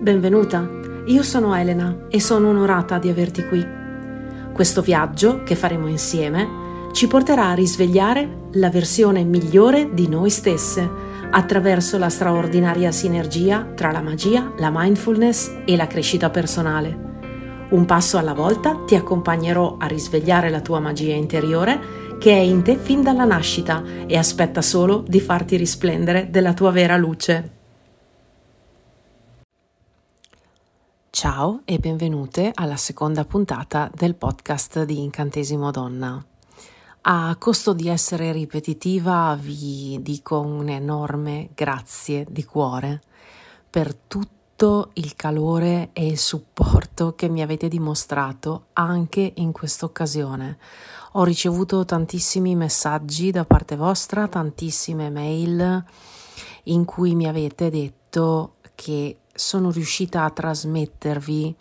benvenuta. Io sono Elena e sono onorata di averti qui. Questo viaggio che faremo insieme ci porterà a risvegliare la versione migliore di noi stesse attraverso la straordinaria sinergia tra la magia, la mindfulness e la crescita personale. Un passo alla volta ti accompagnerò a risvegliare la tua magia interiore che è in te fin dalla nascita e aspetta solo di farti risplendere della tua vera luce. Ciao e benvenute alla seconda puntata del podcast di Incantesimo Donna. A costo di essere ripetitiva vi dico un enorme grazie di cuore per tutto il calore e il supporto che mi avete dimostrato anche in questa occasione. Ho ricevuto tantissimi messaggi da parte vostra, tantissime mail in cui mi avete detto che sono riuscita a trasmettervi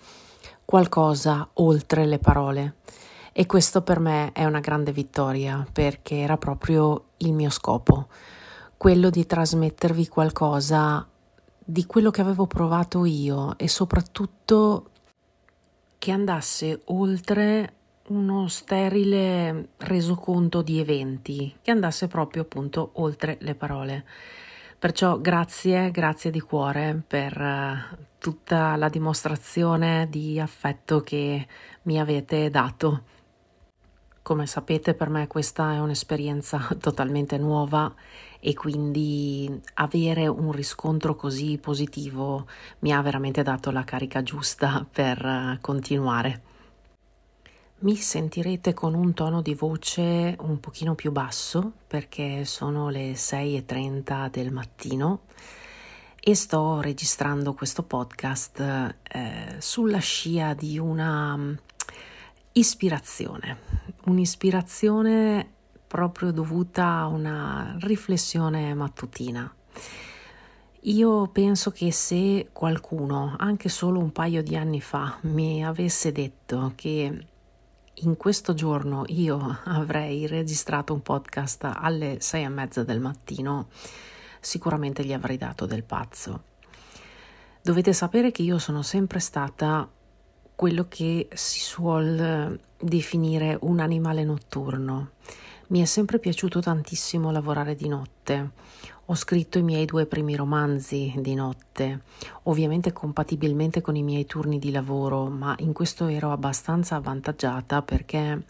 qualcosa oltre le parole. E questo per me è una grande vittoria perché era proprio il mio scopo, quello di trasmettervi qualcosa di quello che avevo provato io e soprattutto che andasse oltre uno sterile resoconto di eventi, che andasse proprio appunto oltre le parole. Perciò grazie, grazie di cuore per uh, tutta la dimostrazione di affetto che mi avete dato. Come sapete per me questa è un'esperienza totalmente nuova e quindi avere un riscontro così positivo mi ha veramente dato la carica giusta per uh, continuare. Mi sentirete con un tono di voce un pochino più basso perché sono le 6.30 del mattino e sto registrando questo podcast eh, sulla scia di una mm, ispirazione, un'ispirazione proprio dovuta a una riflessione mattutina. Io penso che se qualcuno, anche solo un paio di anni fa, mi avesse detto che in questo giorno io avrei registrato un podcast alle sei e mezza del mattino, sicuramente gli avrei dato del pazzo. Dovete sapere che io sono sempre stata quello che si suol definire un animale notturno. Mi è sempre piaciuto tantissimo lavorare di notte. Ho scritto i miei due primi romanzi di notte, ovviamente compatibilmente con i miei turni di lavoro, ma in questo ero abbastanza avvantaggiata perché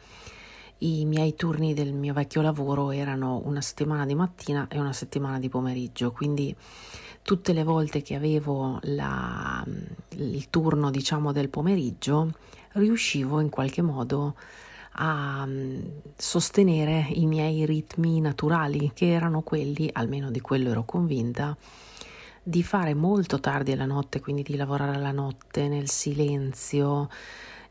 i miei turni del mio vecchio lavoro erano una settimana di mattina e una settimana di pomeriggio, quindi tutte le volte che avevo la, il turno, diciamo, del pomeriggio, riuscivo in qualche modo a a mm, sostenere i miei ritmi naturali, che erano quelli, almeno di quello ero convinta, di fare molto tardi alla notte, quindi di lavorare alla notte nel silenzio,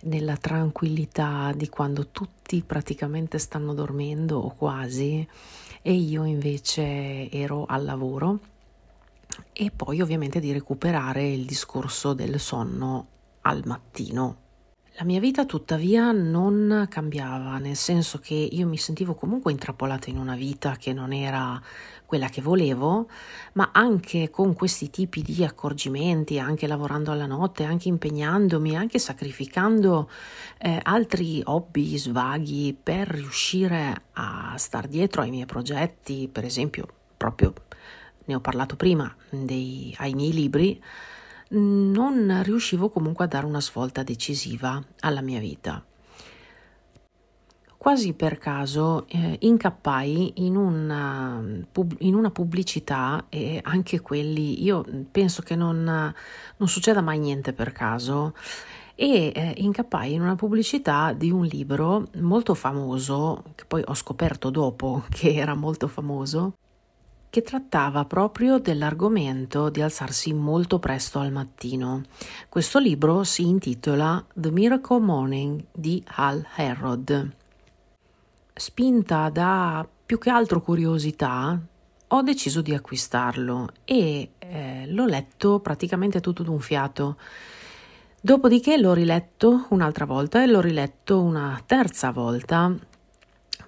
nella tranquillità di quando tutti praticamente stanno dormendo o quasi e io invece ero al lavoro. E poi ovviamente di recuperare il discorso del sonno al mattino la mia vita tuttavia non cambiava, nel senso che io mi sentivo comunque intrappolata in una vita che non era quella che volevo, ma anche con questi tipi di accorgimenti, anche lavorando alla notte, anche impegnandomi, anche sacrificando eh, altri hobby, svaghi per riuscire a star dietro ai miei progetti, per esempio, proprio ne ho parlato prima, dei, ai miei libri non riuscivo comunque a dare una svolta decisiva alla mia vita. Quasi per caso eh, incappai in una, in una, pubblicità e anche quelli, io penso che non, non succeda mai niente per caso, e eh, incappai in una pubblicità di un libro molto famoso, che poi ho scoperto dopo che era molto famoso, che trattava proprio dell'argomento di alzarsi molto presto al mattino. Questo libro si intitola The Miracle Morning di Hal Herod. Spinta da più che altro curiosità, ho deciso di acquistarlo e eh, l'ho letto praticamente tutto d'un fiato. Dopodiché l'ho riletto un'altra volta e l'ho riletto una terza volta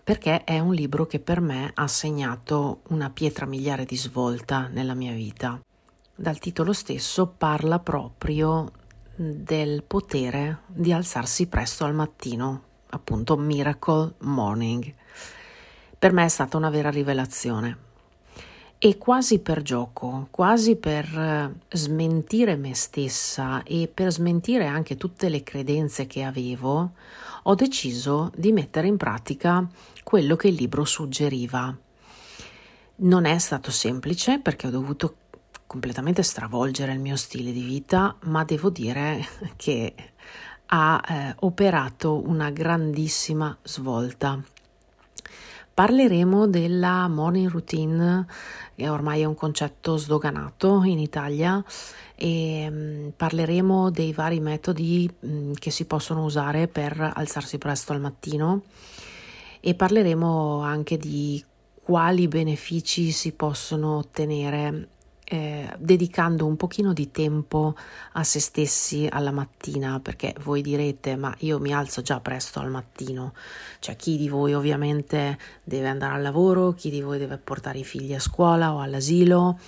perché è un libro che per me ha segnato una pietra miliare di svolta nella mia vita. dal titolo stesso parla proprio del potere di alzarsi presto al mattino, appunto Miracle Morning. Per me è stata una vera rivelazione. E quasi per gioco, quasi per eh, smentire me stessa e per smentire anche tutte le credenze che avevo, ho deciso di mettere in pratica quello che il libro suggeriva. Non è stato semplice perché ho dovuto completamente stravolgere il mio stile di vita, ma devo dire che ha eh, operato una grandissima svolta. Parleremo della morning routine, che ormai è un concetto sdoganato in Italia, e mm, parleremo dei vari metodi mm, che si possono usare per alzarsi presto al mattino e parleremo anche di quali benefici si possono ottenere eh, dedicando un pochino di tempo a se stessi alla mattina, perché voi direte, ma io mi alzo già presto al mattino, cioè chi di voi ovviamente deve andare al lavoro, chi di voi deve portare i figli a scuola o all'asilo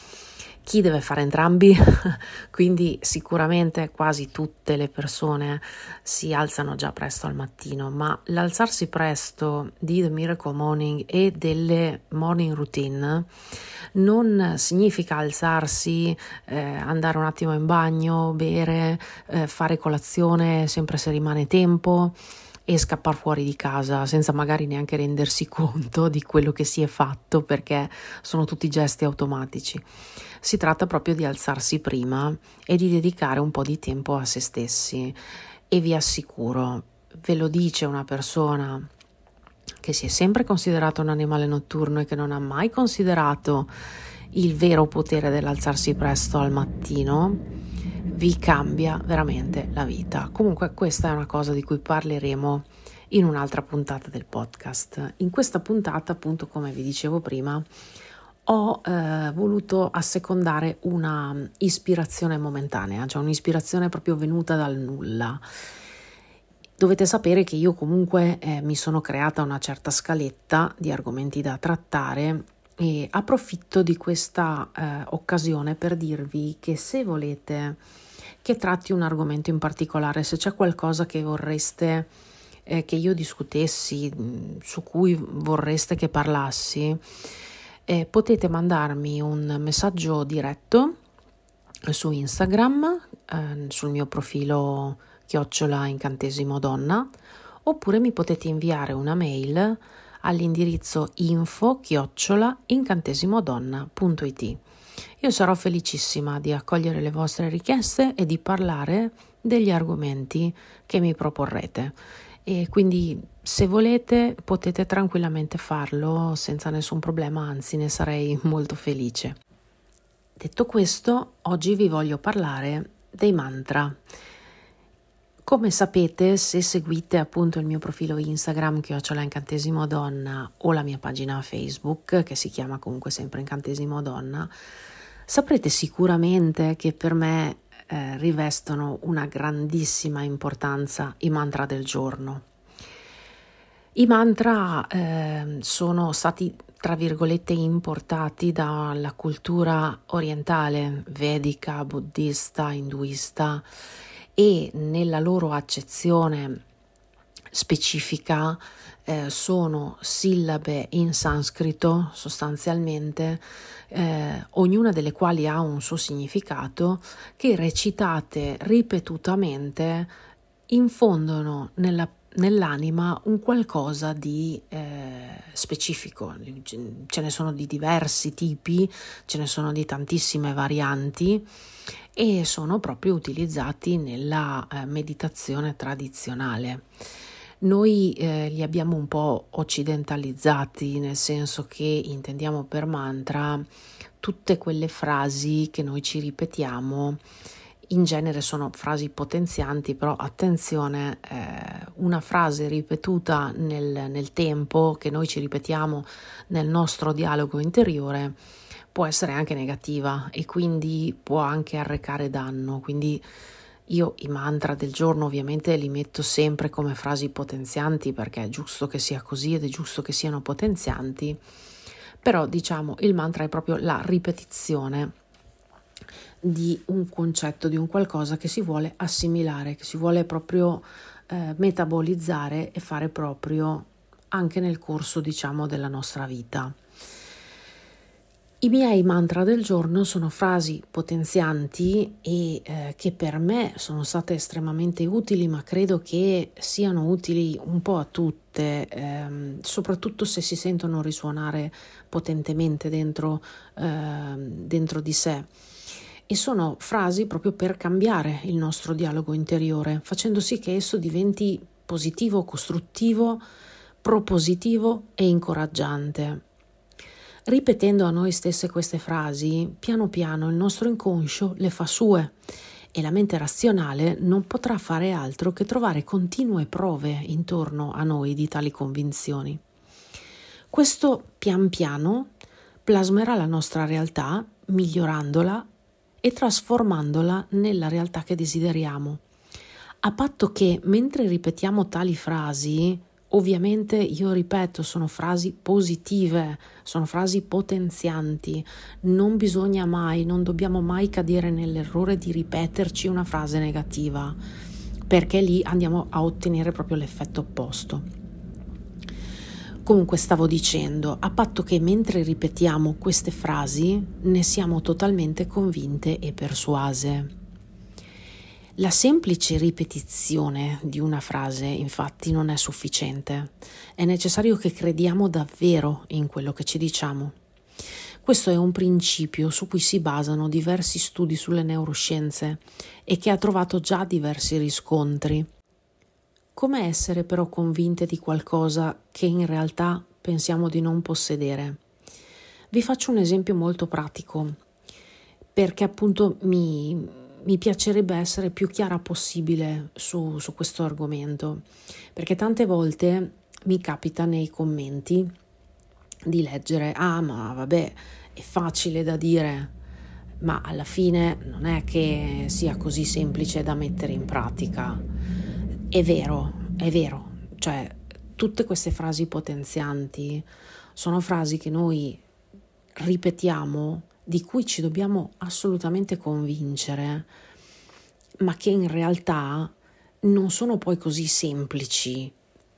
chi deve fare entrambi, quindi sicuramente quasi tutte le persone si alzano già presto al mattino, ma l'alzarsi presto di The Miracle Morning e delle morning routine non significa alzarsi, eh, andare un attimo in bagno, bere, eh, fare colazione sempre se rimane tempo e scappare fuori di casa senza magari neanche rendersi conto di quello che si è fatto perché sono tutti gesti automatici. Si tratta proprio di alzarsi prima e di dedicare un po' di tempo a se stessi e vi assicuro, ve lo dice una persona che si è sempre considerato un animale notturno e che non ha mai considerato il vero potere dell'alzarsi presto al mattino, vi cambia veramente la vita. Comunque questa è una cosa di cui parleremo in un'altra puntata del podcast. In questa puntata, appunto, come vi dicevo prima, ho eh, voluto assecondare una ispirazione momentanea, cioè un'ispirazione proprio venuta dal nulla. Dovete sapere che io comunque eh, mi sono creata una certa scaletta di argomenti da trattare e approfitto di questa eh, occasione per dirvi che se volete che tratti un argomento in particolare, se c'è qualcosa che vorreste eh, che io discutessi, su cui vorreste che parlassi, eh, potete mandarmi un messaggio diretto su Instagram, eh, sul mio profilo chiocciola incantesimo donna, oppure mi potete inviare una mail all'indirizzo info chiocciola incantesimodonna.it. Io sarò felicissima di accogliere le vostre richieste e di parlare degli argomenti che mi proporrete. E quindi se volete potete tranquillamente farlo senza nessun problema, anzi ne sarei molto felice. Detto questo, oggi vi voglio parlare dei mantra. Come sapete, se seguite appunto il mio profilo Instagram che ho l'incantesimo donna o la mia pagina Facebook che si chiama comunque sempre incantesimo donna, saprete sicuramente che per me eh, rivestono una grandissima importanza i mantra del giorno. I mantra eh, sono stati, tra virgolette, importati dalla cultura orientale, vedica, buddista, induista e nella loro accezione specifica eh, sono sillabe in sanscrito sostanzialmente, eh, ognuna delle quali ha un suo significato, che recitate ripetutamente infondono nella nell'anima un qualcosa di eh, specifico. Ce ne sono di diversi tipi, ce ne sono di tantissime varianti e sono proprio utilizzati nella eh, meditazione tradizionale. Noi eh, li abbiamo un po' occidentalizzati, nel senso che intendiamo per mantra tutte quelle frasi che noi ci ripetiamo in genere sono frasi potenzianti, però attenzione, eh, una frase ripetuta nel, nel tempo che noi ci ripetiamo nel nostro dialogo interiore può essere anche negativa e quindi può anche arrecare danno. Quindi io i mantra del giorno ovviamente li metto sempre come frasi potenzianti perché è giusto che sia così ed è giusto che siano potenzianti, però diciamo il mantra è proprio la ripetizione di un concetto, di un qualcosa che si vuole assimilare, che si vuole proprio eh, metabolizzare e fare proprio anche nel corso, diciamo, della nostra vita. I miei mantra del giorno sono frasi potenzianti e eh, che per me sono state estremamente utili, ma credo che siano utili un po' a tutte, ehm, soprattutto se si sentono risuonare potentemente dentro, eh, dentro di sé. E sono frasi proprio per cambiare il nostro dialogo interiore, facendo sì che esso diventi positivo, costruttivo, propositivo e incoraggiante. Ripetendo a noi stesse queste frasi, piano piano il nostro inconscio le fa sue e la mente razionale non potrà fare altro che trovare continue prove intorno a noi di tali convinzioni. Questo pian piano plasmerà la nostra realtà, migliorandola e trasformandola nella realtà che desideriamo. A patto che mentre ripetiamo tali frasi Ovviamente io ripeto, sono frasi positive, sono frasi potenzianti, non bisogna mai, non dobbiamo mai cadere nell'errore di ripeterci una frase negativa, perché lì andiamo a ottenere proprio l'effetto opposto. Comunque stavo dicendo, a patto che mentre ripetiamo queste frasi ne siamo totalmente convinte e persuase. La semplice ripetizione di una frase infatti non è sufficiente, è necessario che crediamo davvero in quello che ci diciamo. Questo è un principio su cui si basano diversi studi sulle neuroscienze e che ha trovato già diversi riscontri. Come essere però convinte di qualcosa che in realtà pensiamo di non possedere? Vi faccio un esempio molto pratico perché appunto mi, mi piacerebbe essere più chiara possibile su, su questo argomento, perché tante volte mi capita nei commenti di leggere, ah ma vabbè, è facile da dire, ma alla fine non è che sia così semplice da mettere in pratica. È vero, è vero, cioè tutte queste frasi potenzianti sono frasi che noi ripetiamo di cui ci dobbiamo assolutamente convincere, ma che in realtà non sono poi così semplici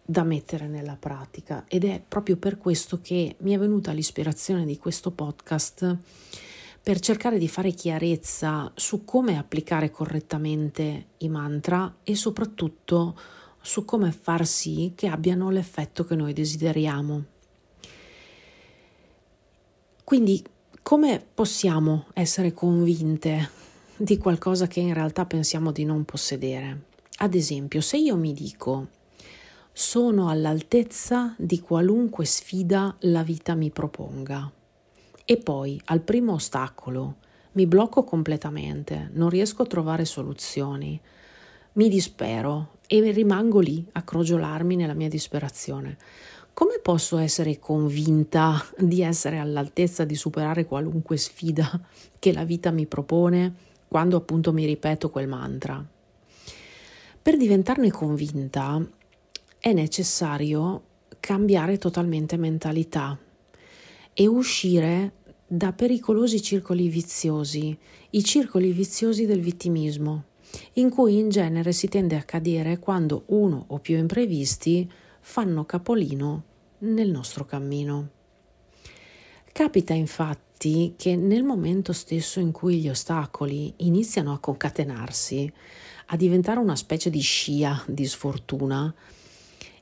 da mettere nella pratica ed è proprio per questo che mi è venuta l'ispirazione di questo podcast per cercare di fare chiarezza su come applicare correttamente i mantra e soprattutto su come far sì che abbiano l'effetto che noi desideriamo. Quindi come possiamo essere convinte di qualcosa che in realtà pensiamo di non possedere? Ad esempio, se io mi dico sono all'altezza di qualunque sfida la vita mi proponga e poi al primo ostacolo mi blocco completamente, non riesco a trovare soluzioni, mi dispero e rimango lì a crogiolarmi nella mia disperazione come posso essere convinta di essere all'altezza di superare qualunque sfida che la vita mi propone quando appunto mi ripeto quel mantra? Per diventarne convinta è necessario cambiare totalmente mentalità e uscire da pericolosi circoli viziosi, i circoli viziosi del vittimismo, in cui in genere si tende a cadere quando uno o più imprevisti fanno capolino nel nostro cammino. Capita infatti che nel momento stesso in cui gli ostacoli iniziano a concatenarsi, a diventare una specie di scia di sfortuna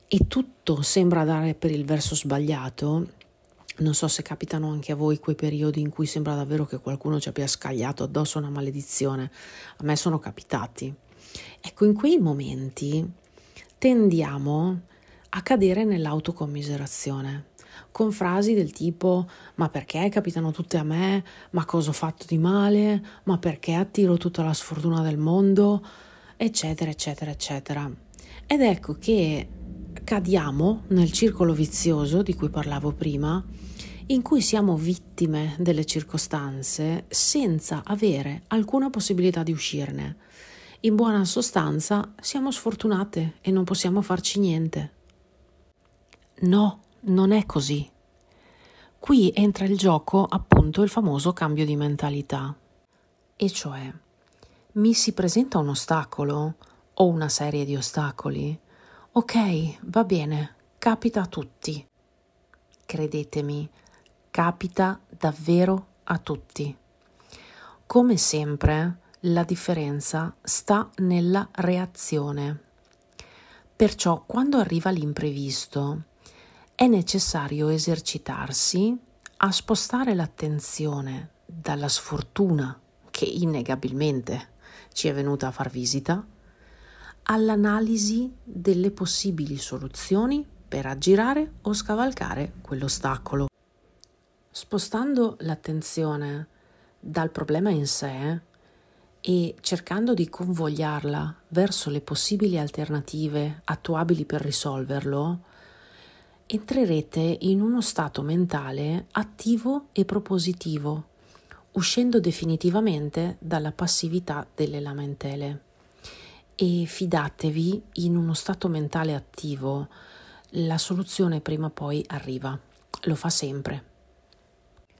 e tutto sembra dare per il verso sbagliato, non so se capitano anche a voi quei periodi in cui sembra davvero che qualcuno ci abbia scagliato addosso una maledizione. A me sono capitati. Ecco, in quei momenti tendiamo a cadere nell'autocommiserazione con frasi del tipo ma perché capitano tutte a me? Ma cosa ho fatto di male? Ma perché attiro tutta la sfortuna del mondo? eccetera eccetera eccetera. Ed ecco che cadiamo nel circolo vizioso di cui parlavo prima, in cui siamo vittime delle circostanze senza avere alcuna possibilità di uscirne. In buona sostanza siamo sfortunate e non possiamo farci niente. No, non è così. Qui entra il gioco appunto il famoso cambio di mentalità. E cioè, mi si presenta un ostacolo o una serie di ostacoli? Ok, va bene, capita a tutti. Credetemi, capita davvero a tutti. Come sempre, la differenza sta nella reazione. Perciò quando arriva l'imprevisto è necessario esercitarsi a spostare l'attenzione dalla sfortuna che innegabilmente ci è venuta a far visita all'analisi delle possibili soluzioni per aggirare o scavalcare quell'ostacolo. Spostando l'attenzione dal problema in sé e cercando di convogliarla verso le possibili alternative attuabili per risolverlo, entrerete in uno stato mentale attivo e propositivo, uscendo definitivamente dalla passività delle lamentele. E fidatevi, in uno stato mentale attivo, la soluzione prima o poi arriva, lo fa sempre.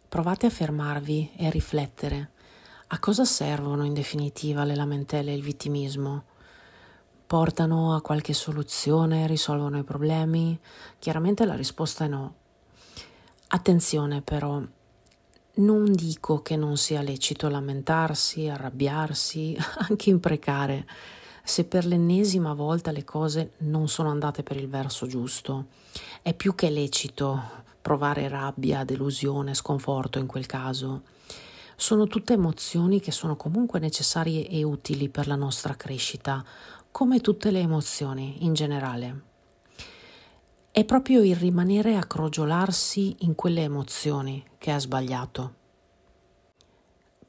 Provate a fermarvi e a riflettere a cosa servono in definitiva le lamentele e il vittimismo? Portano a qualche soluzione, risolvono i problemi? Chiaramente la risposta è no. Attenzione però, non dico che non sia lecito lamentarsi, arrabbiarsi, anche imprecare, se per l'ennesima volta le cose non sono andate per il verso giusto. È più che lecito provare rabbia, delusione, sconforto in quel caso sono tutte emozioni che sono comunque necessarie e utili per la nostra crescita, come tutte le emozioni in generale. È proprio il rimanere a crogiolarsi in quelle emozioni che è sbagliato.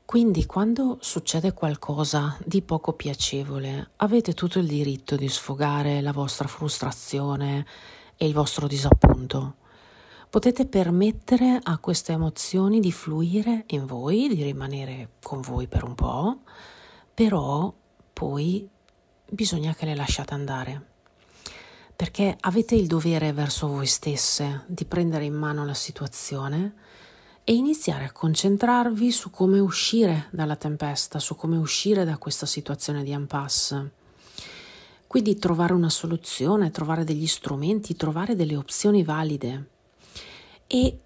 Quindi quando succede qualcosa di poco piacevole, avete tutto il diritto di sfogare la vostra frustrazione e il vostro disappunto. Potete permettere a queste emozioni di fluire in voi, di rimanere con voi per un po', però poi bisogna che le lasciate andare. Perché avete il dovere verso voi stesse di prendere in mano la situazione e iniziare a concentrarvi su come uscire dalla tempesta, su come uscire da questa situazione di impasse. Quindi trovare una soluzione, trovare degli strumenti, trovare delle opzioni valide e,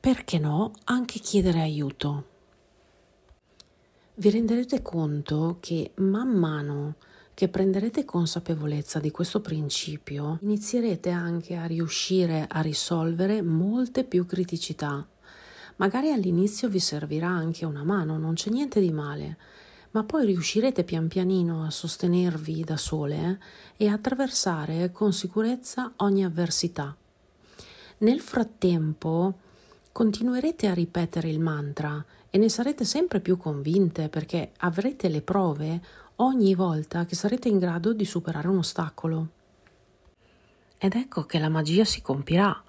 perché no, anche chiedere aiuto. Vi renderete conto che man mano che prenderete consapevolezza di questo principio, inizierete anche a riuscire a risolvere molte più criticità. Magari all'inizio vi servirà anche una mano, non c'è niente di male, ma poi riuscirete pian pianino a sostenervi da sole eh, e attraversare con sicurezza ogni avversità. Nel frattempo continuerete a ripetere il mantra e ne sarete sempre più convinte perché avrete le prove ogni volta che sarete in grado di superare un ostacolo. Ed ecco che la magia si compirà.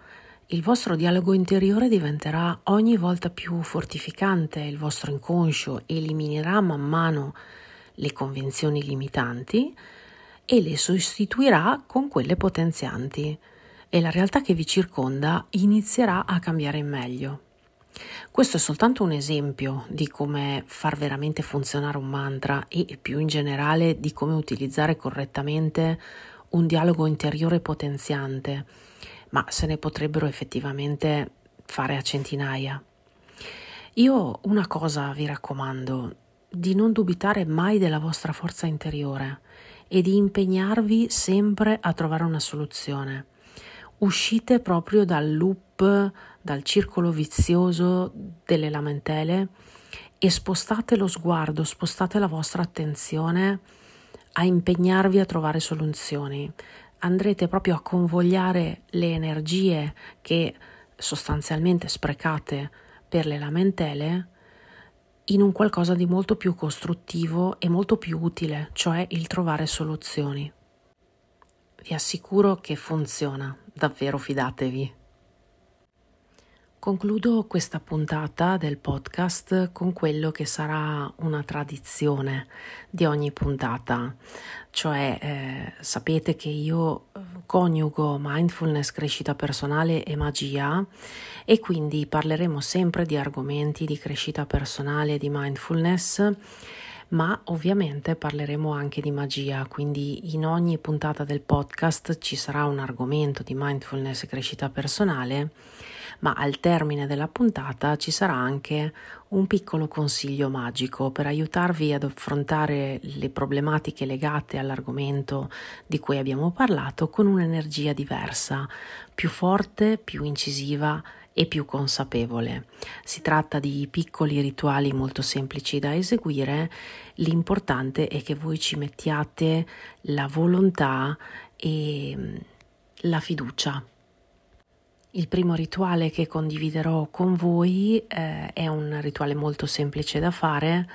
Il vostro dialogo interiore diventerà ogni volta più fortificante, il vostro inconscio eliminerà man mano le convinzioni limitanti e le sostituirà con quelle potenzianti e la realtà che vi circonda inizierà a cambiare in meglio. Questo è soltanto un esempio di come far veramente funzionare un mantra e più in generale di come utilizzare correttamente un dialogo interiore potenziante, ma se ne potrebbero effettivamente fare a centinaia. Io una cosa vi raccomando, di non dubitare mai della vostra forza interiore e di impegnarvi sempre a trovare una soluzione uscite proprio dal loop, dal circolo vizioso delle lamentele e spostate lo sguardo, spostate la vostra attenzione a impegnarvi a trovare soluzioni. Andrete proprio a convogliare le energie che sostanzialmente sprecate per le lamentele in un qualcosa di molto più costruttivo e molto più utile, cioè il trovare soluzioni. Vi assicuro che funziona, davvero fidatevi. Concludo questa puntata del podcast con quello che sarà una tradizione di ogni puntata, cioè eh, sapete che io eh, coniugo mindfulness, crescita personale e magia e quindi parleremo sempre di argomenti di crescita personale e di mindfulness ma ovviamente parleremo anche di magia, quindi in ogni puntata del podcast ci sarà un argomento di mindfulness e crescita personale, ma al termine della puntata ci sarà anche un piccolo consiglio magico per aiutarvi ad affrontare le problematiche legate all'argomento di cui abbiamo parlato con un'energia diversa, più forte, più incisiva e più consapevole. Si tratta di piccoli rituali molto semplici da eseguire, l'importante è che voi ci mettiate la volontà e mm, la fiducia. Il primo rituale che condividerò con voi eh, è un rituale molto semplice da fare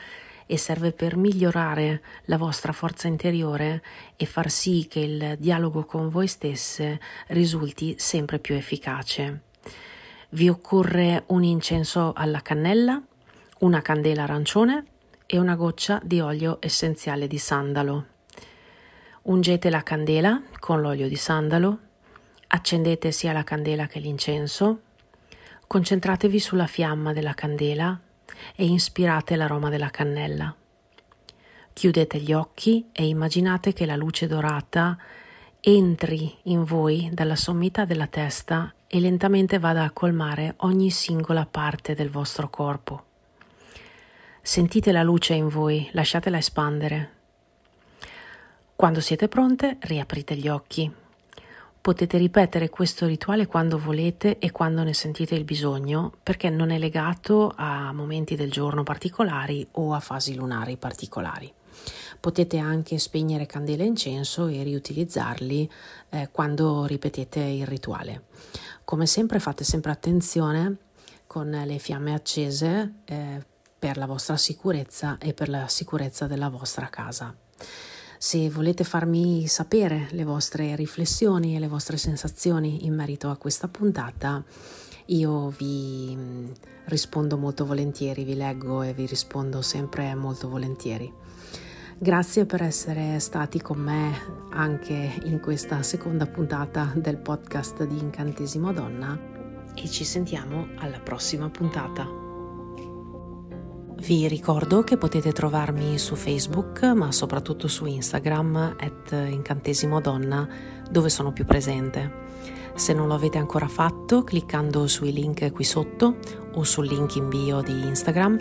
e serve per migliorare la vostra forza interiore e far sì che il dialogo con voi stesse risulti sempre più efficace. Vi occorre un incenso alla cannella, una candela arancione e una goccia di olio essenziale di sandalo. Ungete la candela con l'olio di sandalo, accendete sia la candela che l'incenso, concentratevi sulla fiamma della candela e inspirate l'aroma della cannella. Chiudete gli occhi e immaginate che la luce dorata entri in voi dalla sommità della testa e lentamente vada a colmare ogni singola parte del vostro corpo. Sentite la luce in voi, lasciatela espandere. Quando siete pronte, riaprite gli occhi. Potete ripetere questo rituale quando volete e quando ne sentite il bisogno, perché non è legato a momenti del giorno particolari o a fasi lunari particolari. Potete anche spegnere candela e incenso e riutilizzarli eh, quando ripetete il rituale. Come sempre fate sempre attenzione con le fiamme accese eh, per la vostra sicurezza e per la sicurezza della vostra casa. Se volete farmi sapere le vostre riflessioni e le vostre sensazioni in merito a questa puntata, io vi mm, rispondo molto volentieri, vi leggo e vi rispondo sempre molto volentieri. Grazie per essere stati con me anche in questa seconda puntata del podcast di Incantesimo Donna e ci sentiamo alla prossima puntata. Vi ricordo che potete trovarmi su Facebook, ma soprattutto su Instagram, at Incantesimo Donna, dove sono più presente. Se non lo avete ancora fatto, cliccando sui link qui sotto o sul link in bio di Instagram,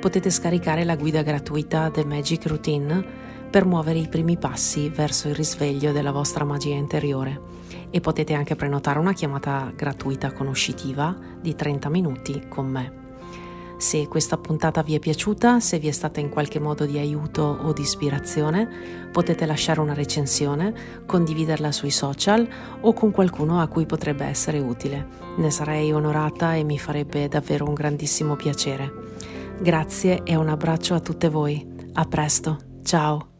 potete scaricare la guida gratuita The Magic Routine per muovere i primi passi verso il risveglio della vostra magia interiore e potete anche prenotare una chiamata gratuita conoscitiva di 30 minuti con me. Se questa puntata vi è piaciuta, se vi è stata in qualche modo di aiuto o di ispirazione, potete lasciare una recensione, condividerla sui social o con qualcuno a cui potrebbe essere utile. Ne sarei onorata e mi farebbe davvero un grandissimo piacere. Grazie e un abbraccio a tutte voi. A presto. Ciao.